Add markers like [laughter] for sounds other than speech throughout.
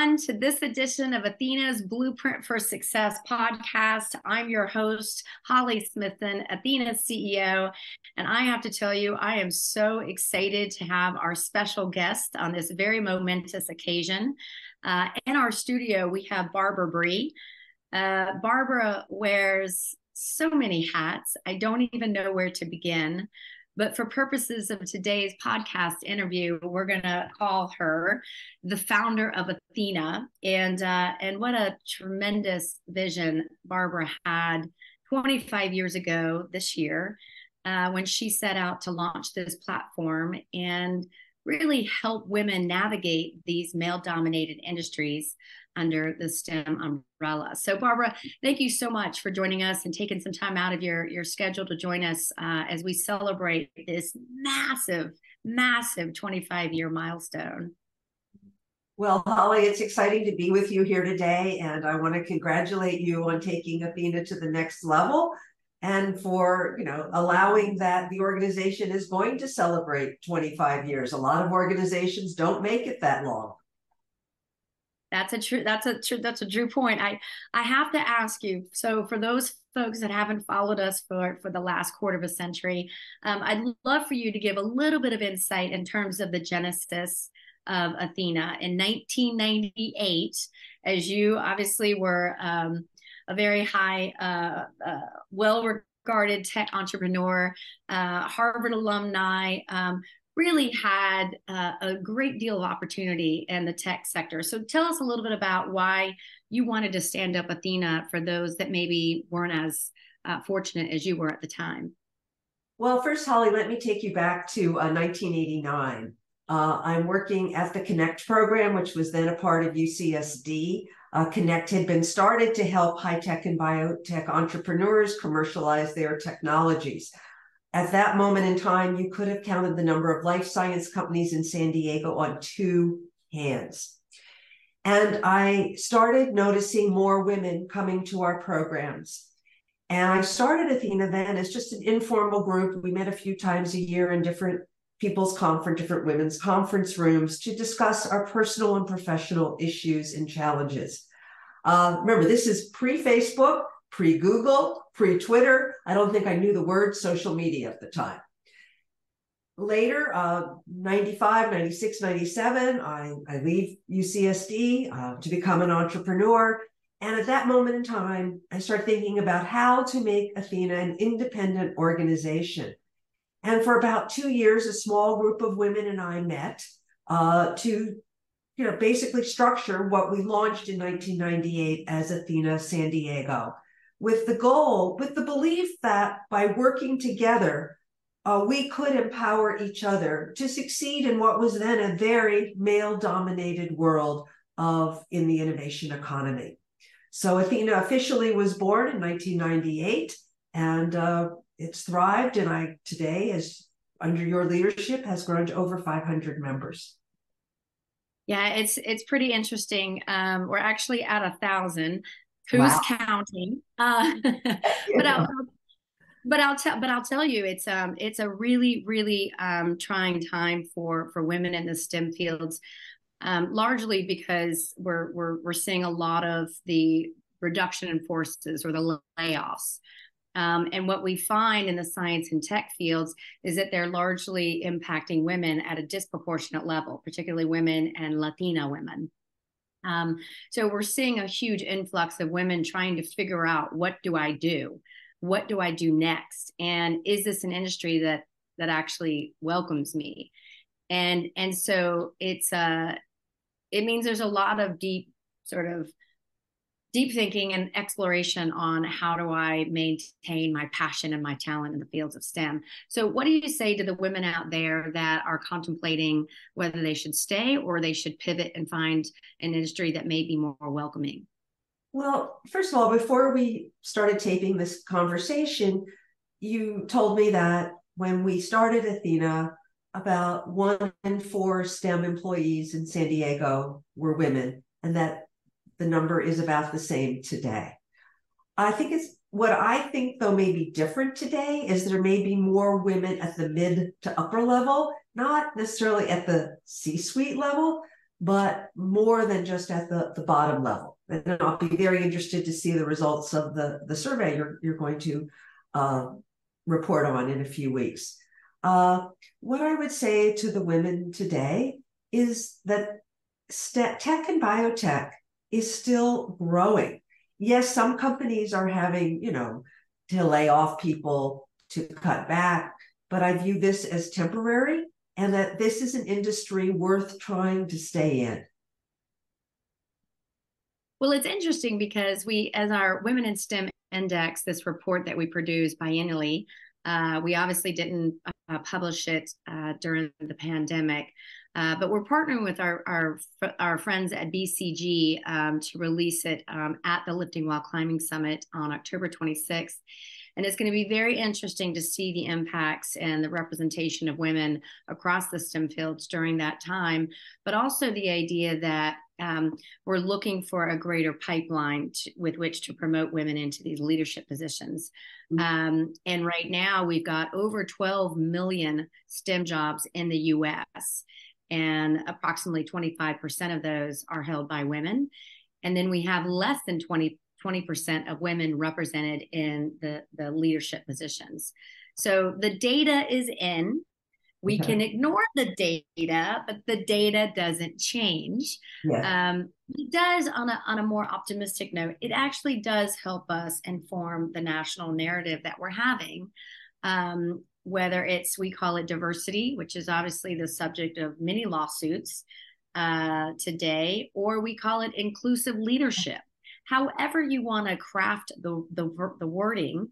everyone, to this edition of Athena's Blueprint for Success podcast. I'm your host, Holly Smithson, Athena's CEO. And I have to tell you, I am so excited to have our special guest on this very momentous occasion. Uh, in our studio, we have Barbara Bry. Uh, Barbara wears so many hats, I don't even know where to begin. But for purposes of today's podcast interview, we're going to call her the founder of Athena. And, uh, and what a tremendous vision Barbara had 25 years ago this year uh, when she set out to launch this platform and really help women navigate these male dominated industries under the STEM umbrella. So, Barbara, thank you so much for joining us and taking some time out of your, your schedule to join us uh, as we celebrate this massive, massive 25 year milestone. Well, Holly, it's exciting to be with you here today. And I want to congratulate you on taking Athena to the next level and for you know allowing that the organization is going to celebrate 25 years a lot of organizations don't make it that long that's a true. That's a true. That's a true point. I I have to ask you. So for those folks that haven't followed us for for the last quarter of a century, um, I'd love for you to give a little bit of insight in terms of the genesis of Athena in 1998, as you obviously were um, a very high, uh, uh, well regarded tech entrepreneur, uh, Harvard alumni. Um, really had uh, a great deal of opportunity in the tech sector. So tell us a little bit about why you wanted to stand up Athena for those that maybe weren't as uh, fortunate as you were at the time. Well, first, Holly, let me take you back to uh, 1989. Uh, I'm working at the Connect program, which was then a part of UCSD. Uh, Connect had been started to help high tech and biotech entrepreneurs commercialize their technologies. At that moment in time, you could have counted the number of life science companies in San Diego on two hands. And I started noticing more women coming to our programs. And I started Athena then as just an informal group. We met a few times a year in different people's conference, different women's conference rooms to discuss our personal and professional issues and challenges. Uh, remember, this is pre Facebook, pre Google, pre Twitter. I don't think I knew the word social media at the time. Later, uh, 95, 96, 97, I, I leave UCSD uh, to become an entrepreneur. And at that moment in time, I start thinking about how to make Athena an independent organization. And for about two years, a small group of women and I met uh, to you know, basically structure what we launched in 1998 as Athena San Diego with the goal, with the belief that by working together, uh, we could empower each other to succeed in what was then a very male dominated world of in the innovation economy. So Athena officially was born in 1998 and uh, it's thrived. And I today, as under your leadership, has grown to over 500 members. Yeah, it's it's pretty interesting. Um, we're actually at a thousand who's wow. counting [laughs] uh, but I'll, but I'll tell but I'll tell you it's um it's a really really um trying time for for women in the STEM fields um, largely because we're we're we're seeing a lot of the reduction in forces or the layoffs um, and what we find in the science and tech fields is that they're largely impacting women at a disproportionate level, particularly women and Latina women. Um, so we're seeing a huge influx of women trying to figure out what do I do? What do I do next? And is this an industry that that actually welcomes me? And and so it's uh it means there's a lot of deep sort of deep thinking and exploration on how do I maintain my passion and my talent in the fields of STEM. So, what do you say to the women out there that are contemplating whether they should stay or they should pivot and find an industry that may be more welcoming? Well, first of all, before we started taping this conversation, you told me that when we started Athena, about one in four STEM employees in San Diego were women, and that the number is about the same today. I think it's what I think, though, may be different today is there may be more women at the mid to upper level, not necessarily at the C suite level, but more than just at the, the bottom level. And I'll be very interested to see the results of the, the survey you're, you're going to uh, report on in a few weeks. Uh, what I would say to the women today is that tech and biotech is still growing. Yes, some companies are having, you know, to lay off people, to cut back, but I view this as temporary and that this is an industry worth trying to stay in. Well, it's interesting because we, as our Women in STEM Index, this report that we produce biannually, uh, we obviously didn't uh, publish it uh, during the pandemic, uh, but we're partnering with our our, our friends at BCG um, to release it um, at the Lifting While Climbing Summit on October 26th. And it's going to be very interesting to see the impacts and the representation of women across the STEM fields during that time, but also the idea that um, we're looking for a greater pipeline to, with which to promote women into these leadership positions. Mm-hmm. Um, and right now, we've got over 12 million STEM jobs in the US, and approximately 25% of those are held by women. And then we have less than 20 20% of women represented in the, the leadership positions. So the data is in. We okay. can ignore the data, but the data doesn't change. Yeah. Um, it does, on a, on a more optimistic note, it actually does help us inform the national narrative that we're having. Um, whether it's, we call it diversity, which is obviously the subject of many lawsuits uh, today, or we call it inclusive leadership. However you want to craft the the, the wording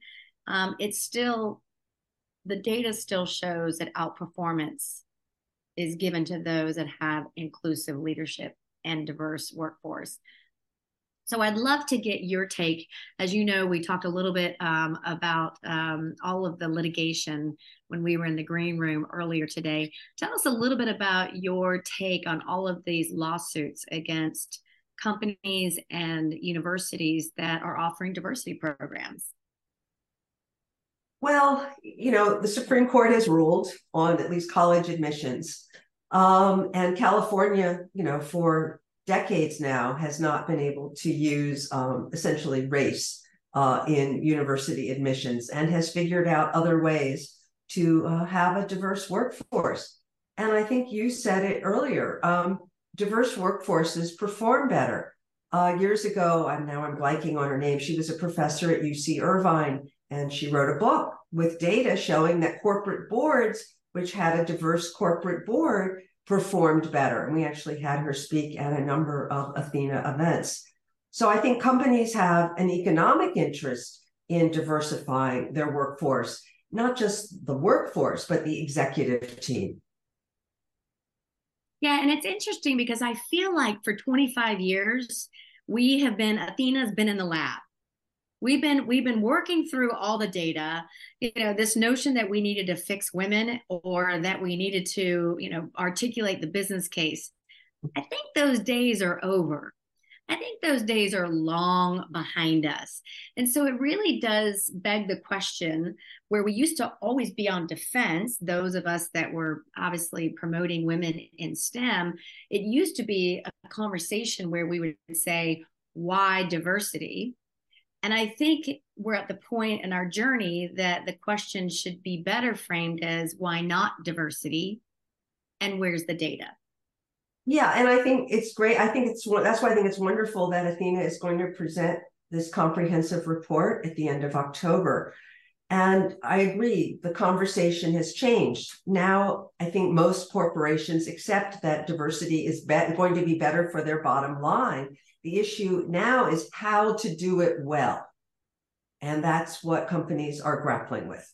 um, it's still the data still shows that outperformance is given to those that have inclusive leadership and diverse workforce so I'd love to get your take. As you know, we talked a little bit um, about um, all of the litigation when we were in the green room earlier today. Tell us a little bit about your take on all of these lawsuits against companies and universities that are offering diversity programs? Well, you know, the Supreme Court has ruled on at least college admissions. Um, and California, you know, for decades now has not been able to use um, essentially race uh, in university admissions and has figured out other ways to uh, have a diverse workforce. And I think you said it earlier. Um, diverse workforces perform better. Uh, years ago, I'm now I'm blanking on her name. She was a professor at UC Irvine, and she wrote a book with data showing that corporate boards, which had a diverse corporate board, performed better. And we actually had her speak at a number of Athena events. So I think companies have an economic interest in diversifying their workforce, not just the workforce, but the executive team. Yeah, and it's interesting because I feel like for 25 years we have been Athena's been in the lab. We've been we've been working through all the data. You know, this notion that we needed to fix women or that we needed to, you know, articulate the business case. I think those days are over. I think those days are long behind us. And so it really does beg the question where we used to always be on defense, those of us that were obviously promoting women in STEM, it used to be a conversation where we would say, why diversity? And I think we're at the point in our journey that the question should be better framed as why not diversity? And where's the data? Yeah, and I think it's great. I think it's that's why I think it's wonderful that Athena is going to present this comprehensive report at the end of October. And I agree, the conversation has changed. Now, I think most corporations accept that diversity is be- going to be better for their bottom line. The issue now is how to do it well. And that's what companies are grappling with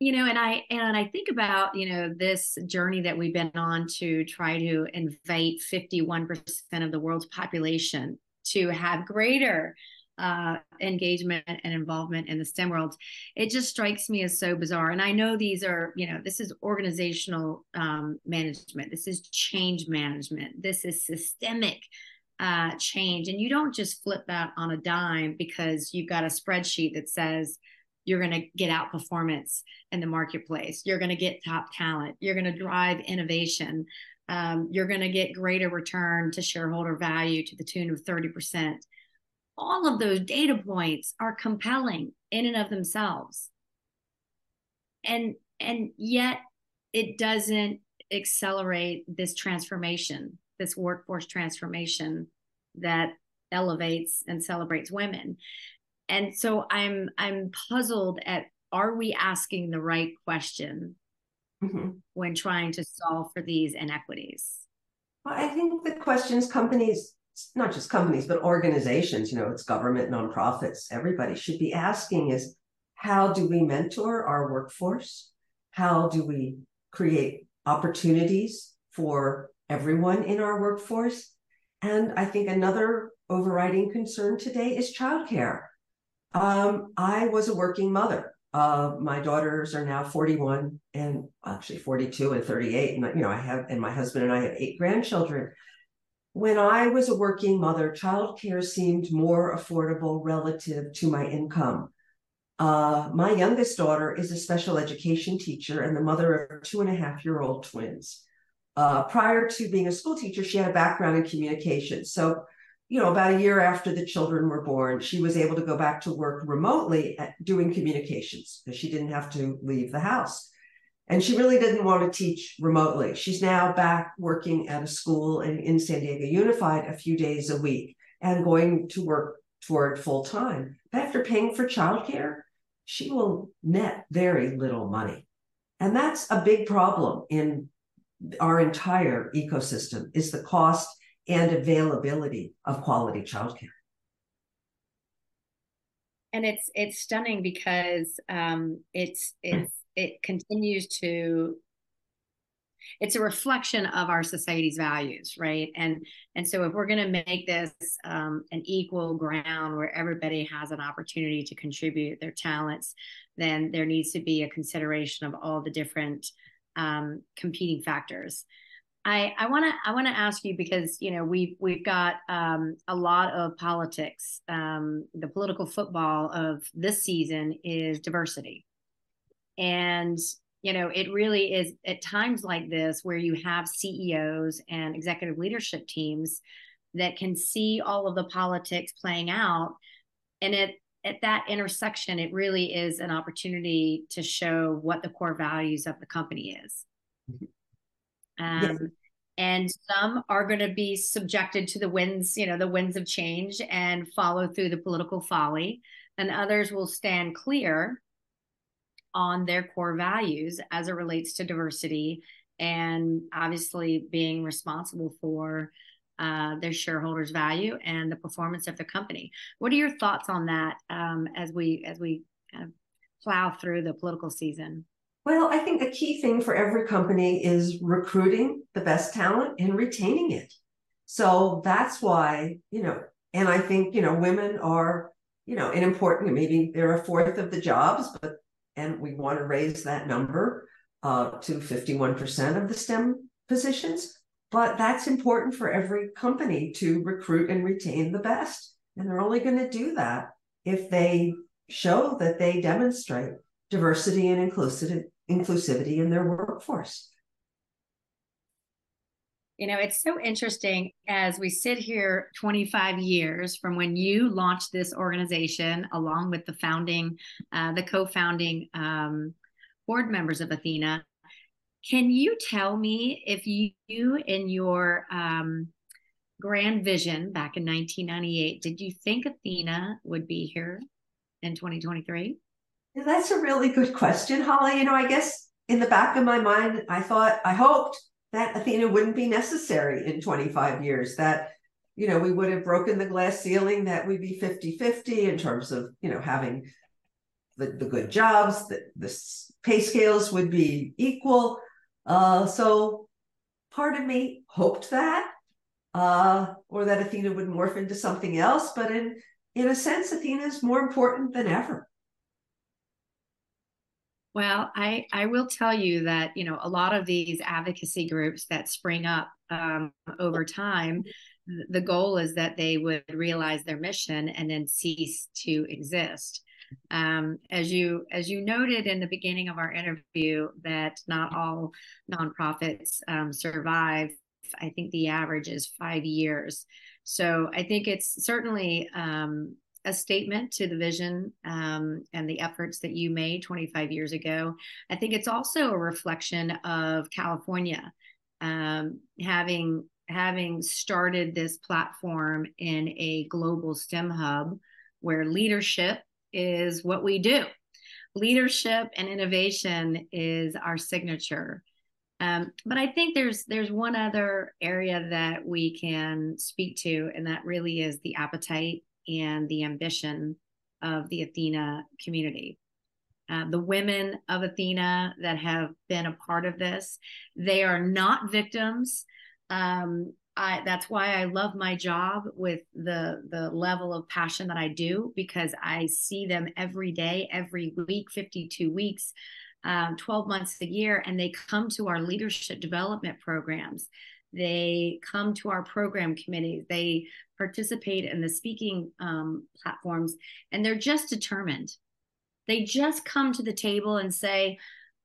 you know and i and i think about you know this journey that we've been on to try to invite 51% of the world's population to have greater uh, engagement and involvement in the STEM world, it just strikes me as so bizarre. And I know these are, you know, this is organizational um, management, this is change management, this is systemic uh, change. And you don't just flip that on a dime because you've got a spreadsheet that says, you're going to get out performance in the marketplace. You're going to get top talent. You're going to drive innovation. um, you're going to get greater return to shareholder value to the tune of 30%. All of those data points are compelling in and of themselves. And and yet it doesn't accelerate this transformation, this workforce transformation that elevates and celebrates women. And so I'm I'm puzzled at are we asking the right question mm-hmm. when trying to solve for these inequities? Well, I think the questions companies, not just companies, but organizations, you know, it's government, nonprofits, everybody should be asking is how do we mentor our workforce? How do we create opportunities for everyone in our workforce? And I think another overriding concern today is childcare. Um, I was a working mother. Uh, my daughters are now 41 and actually 42 and 38. And, you know, I have, and my husband and I have eight grandchildren. When I was a working mother, childcare seemed more affordable relative to my income. Uh, my youngest daughter is a special education teacher and the mother of two and a half year old twins. Uh, prior to being a school teacher, she had a background in communication. So you know, about a year after the children were born, she was able to go back to work remotely at doing communications because she didn't have to leave the house. And she really didn't want to teach remotely. She's now back working at a school in, in San Diego Unified a few days a week and going to work toward full time. But after paying for childcare, she will net very little money. And that's a big problem in our entire ecosystem is the cost and availability of quality childcare. And it's it's stunning because um, it's it's it continues to it's a reflection of our society's values right and and so if we're going to make this um, an equal ground where everybody has an opportunity to contribute their talents then there needs to be a consideration of all the different um, competing factors I I want to I want to ask you because you know we've we've got um, a lot of politics. Um, the political football of this season is diversity, and you know it really is at times like this where you have CEOs and executive leadership teams that can see all of the politics playing out, and it at that intersection, it really is an opportunity to show what the core values of the company is. Um, yes. And some are going to be subjected to the winds, you know, the winds of change and follow through the political folly. And others will stand clear on their core values as it relates to diversity and obviously being responsible for uh, their shareholders' value and the performance of the company. What are your thoughts on that um, as we as we kind of plow through the political season? Well, I think the key thing for every company is recruiting the best talent and retaining it. So that's why, you know, and I think, you know, women are, you know, an important, maybe they're a fourth of the jobs, but, and we want to raise that number uh, to 51% of the STEM positions. But that's important for every company to recruit and retain the best. And they're only going to do that if they show that they demonstrate diversity and inclusivity inclusivity in their workforce. You know, it's so interesting as we sit here 25 years from when you launched this organization, along with the founding, uh, the co founding um, board members of Athena. Can you tell me if you, you in your um, grand vision back in 1998, did you think Athena would be here in 2023? That's a really good question, Holly. You know, I guess in the back of my mind, I thought, I hoped that Athena wouldn't be necessary in 25 years, that, you know, we would have broken the glass ceiling, that we'd be 50 50 in terms of, you know, having the, the good jobs, that the pay scales would be equal. Uh, so part of me hoped that, uh, or that Athena would morph into something else. But in, in a sense, Athena is more important than ever. Well, I, I will tell you that, you know, a lot of these advocacy groups that spring up um, over time, the goal is that they would realize their mission and then cease to exist. Um, as you as you noted in the beginning of our interview, that not all nonprofits um, survive. I think the average is five years. So I think it's certainly um, a statement to the vision um, and the efforts that you made 25 years ago. I think it's also a reflection of California um, having having started this platform in a global STEM hub where leadership is what we do. Leadership and innovation is our signature. Um, but I think there's there's one other area that we can speak to, and that really is the appetite and the ambition of the Athena community. Uh, the women of Athena that have been a part of this, they are not victims. Um, I, that's why I love my job with the the level of passion that I do because I see them every day, every week, 52 weeks, um, 12 months a year, and they come to our leadership development programs. They come to our program committees. They participate in the speaking um, platforms, and they're just determined. They just come to the table and say,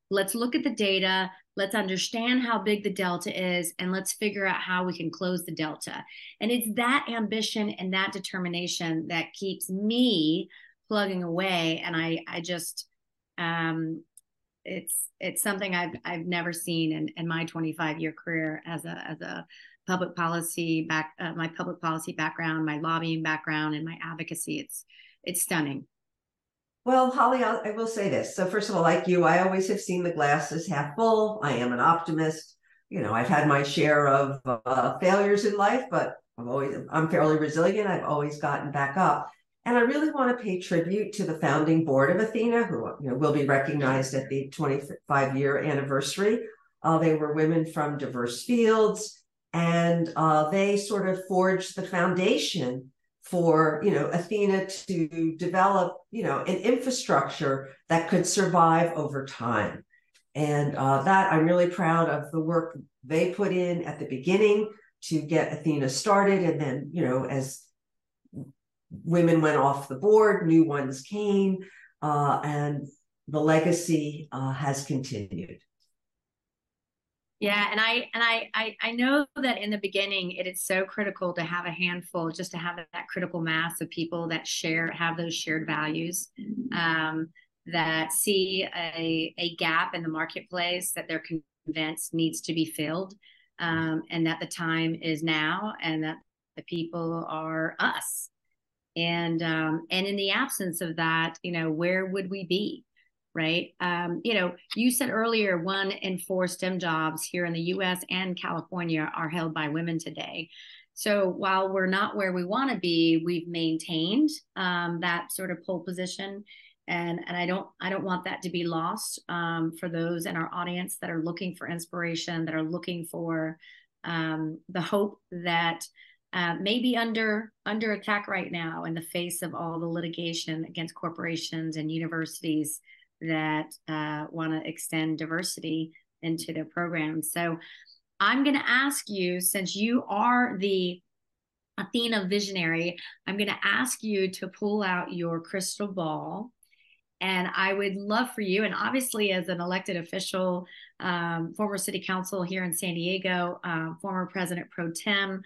let's look at the data, let's understand how big the delta is, and let's figure out how we can close the delta. And it's that ambition and that determination that keeps me plugging away. And I, I just, um, it's it's something I've I've never seen in, in my 25 year career as a as a public policy back uh, my public policy background, my lobbying background, and my advocacy. It's it's stunning. Well, Holly, I'll, I will say this. So, first of all, like you, I always have seen the glass as half full. I am an optimist. You know, I've had my share of uh, failures in life, but I've always I'm fairly resilient. I've always gotten back up. And I really want to pay tribute to the founding board of Athena, who you know, will be recognized at the 25 year anniversary. Uh, they were women from diverse fields, and uh, they sort of forged the foundation for you know Athena to develop you know an infrastructure that could survive over time. And uh, that I'm really proud of the work they put in at the beginning to get Athena started, and then you know as women went off the board, new ones came, uh, and the legacy uh, has continued. Yeah, and I and I, I I know that in the beginning it is so critical to have a handful, just to have that critical mass of people that share have those shared values, um, that see a a gap in the marketplace that they're convinced needs to be filled, um, and that the time is now, and that the people are us. And um, and in the absence of that you know where would we be right? Um, you know you said earlier one in four stem jobs here in the us and california are held by women today. So while we're not where we want to be we've maintained um, that sort of pole position. And and i don't i don't want that to be lost um, for those in our audience that are looking for inspiration that are looking for um, the hope that uh, maybe under under attack right now in the face of all the litigation against corporations and universities that uh, want to extend diversity into their programs. So I'm going to ask you, since you are the Athena visionary, I'm going to ask you to pull out your crystal ball. And I would love for you, and obviously, as an elected official, um, former city council here in San Diego, uh, former president pro tem,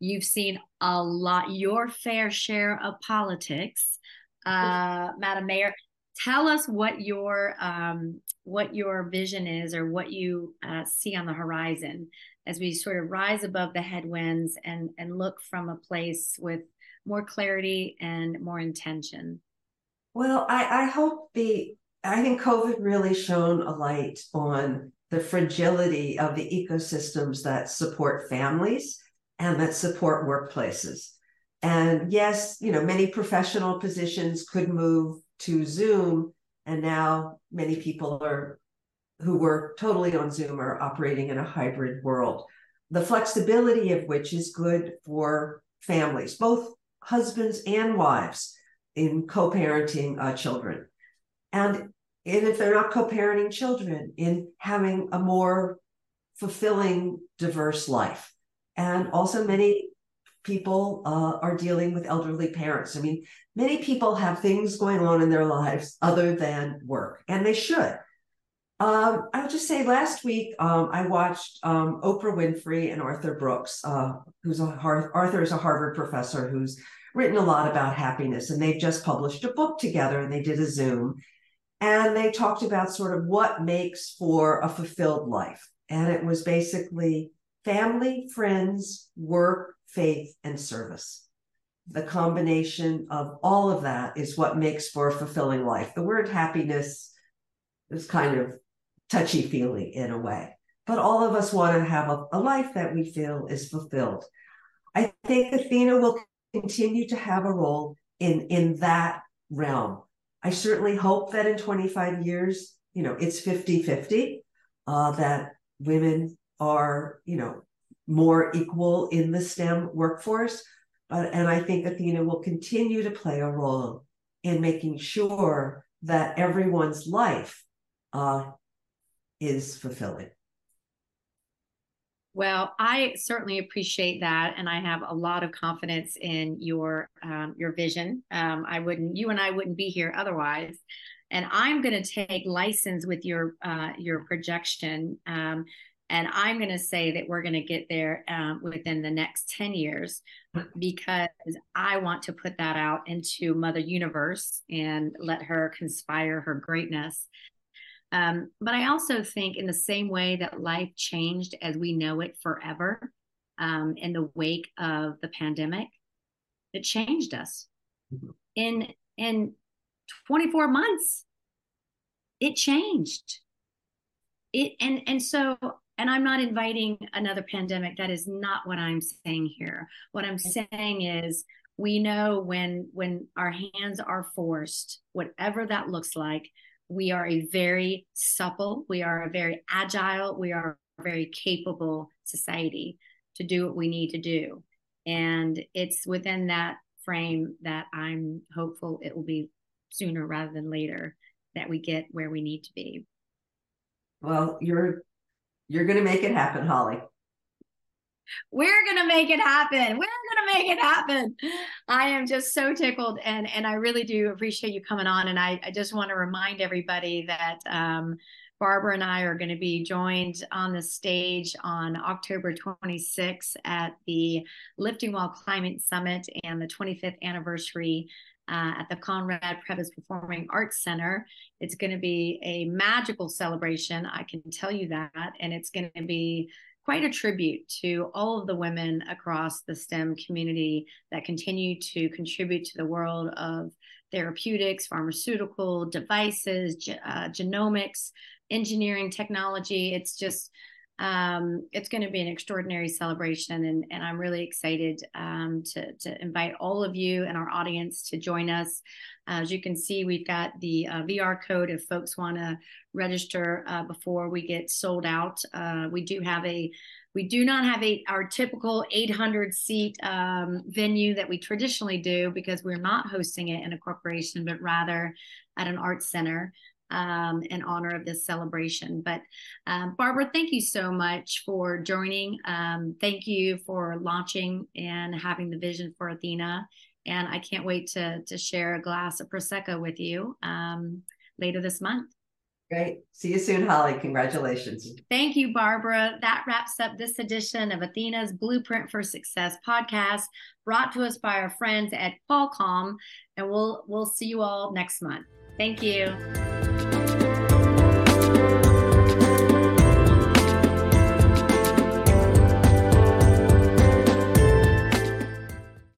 You've seen a lot, your fair share of politics, uh, Madam Mayor. Tell us what your um, what your vision is, or what you uh, see on the horizon as we sort of rise above the headwinds and and look from a place with more clarity and more intention. Well, I, I hope the I think COVID really shone a light on the fragility of the ecosystems that support families and that support workplaces. And yes, you know, many professional positions could move to Zoom, and now many people are who were totally on Zoom are operating in a hybrid world. The flexibility of which is good for families, both husbands and wives, in co-parenting uh, children, and and if they're not co-parenting children, in having a more fulfilling, diverse life. And also, many people uh, are dealing with elderly parents. I mean, many people have things going on in their lives other than work, and they should. Um, I'll just say last week um, I watched um, Oprah Winfrey and Arthur Brooks, uh, who's a Har- Arthur is a Harvard professor who's written a lot about happiness, and they've just published a book together, and they did a Zoom, and they talked about sort of what makes for a fulfilled life, and it was basically family, friends, work, faith, and service. The combination of all of that is what makes for a fulfilling life. The word happiness is kind of touchy feely in a way. But all of us want to have a, a life that we feel is fulfilled. I think Athena will continue to have a role in, in that realm. I certainly hope that in 25 years, you know, it's 50 50, uh, that women are, you know, more equal in the STEM workforce. Uh, and I think Athena will continue to play a role in making sure that everyone's life uh, is fulfilling. Well, I certainly appreciate that, and I have a lot of confidence in your um, your vision. Um, I wouldn't, you and I wouldn't be here otherwise. And I'm going to take license with your uh, your projection, um, and I'm going to say that we're going to get there um, within the next ten years, because I want to put that out into Mother Universe and let her conspire her greatness um, but I also think, in the same way that life changed as we know it forever um, in the wake of the pandemic, it changed us. Mm-hmm. In in 24 months, it changed. It and and so and I'm not inviting another pandemic. That is not what I'm saying here. What I'm saying is we know when when our hands are forced, whatever that looks like, we are a very supple, we are a very agile, we are a very capable society to do what we need to do. And it's within that frame that I'm hopeful it will be sooner rather than later that we get where we need to be. Well, you're you're going to make it happen, Holly. We're gonna make it happen. We're gonna make it happen. I am just so tickled, and and I really do appreciate you coming on. And I, I just want to remind everybody that um, Barbara and I are going to be joined on the stage on October 26th at the Lifting While Climbing Summit and the 25th anniversary uh, at the Conrad Prebys Performing Arts Center. It's going to be a magical celebration, I can tell you that. And it's going to be quite a tribute to all of the women across the STEM community that continue to contribute to the world of therapeutics, pharmaceutical devices, ge- uh, genomics, engineering, technology. It's just um, it's going to be an extraordinary celebration, and, and I'm really excited um, to, to invite all of you and our audience to join us. As you can see, we've got the uh, QR code if folks want to register uh, before we get sold out. Uh, we do have a we do not have a our typical 800 seat um, venue that we traditionally do because we're not hosting it in a corporation, but rather at an arts center um, in honor of this celebration. But um, Barbara, thank you so much for joining. Um, thank you for launching and having the vision for Athena. And I can't wait to, to share a glass of Prosecco with you um, later this month. Great. See you soon, Holly. Congratulations. Thank you, Barbara. That wraps up this edition of Athena's Blueprint for Success podcast, brought to us by our friends at Qualcomm. And we'll we'll see you all next month. Thank you.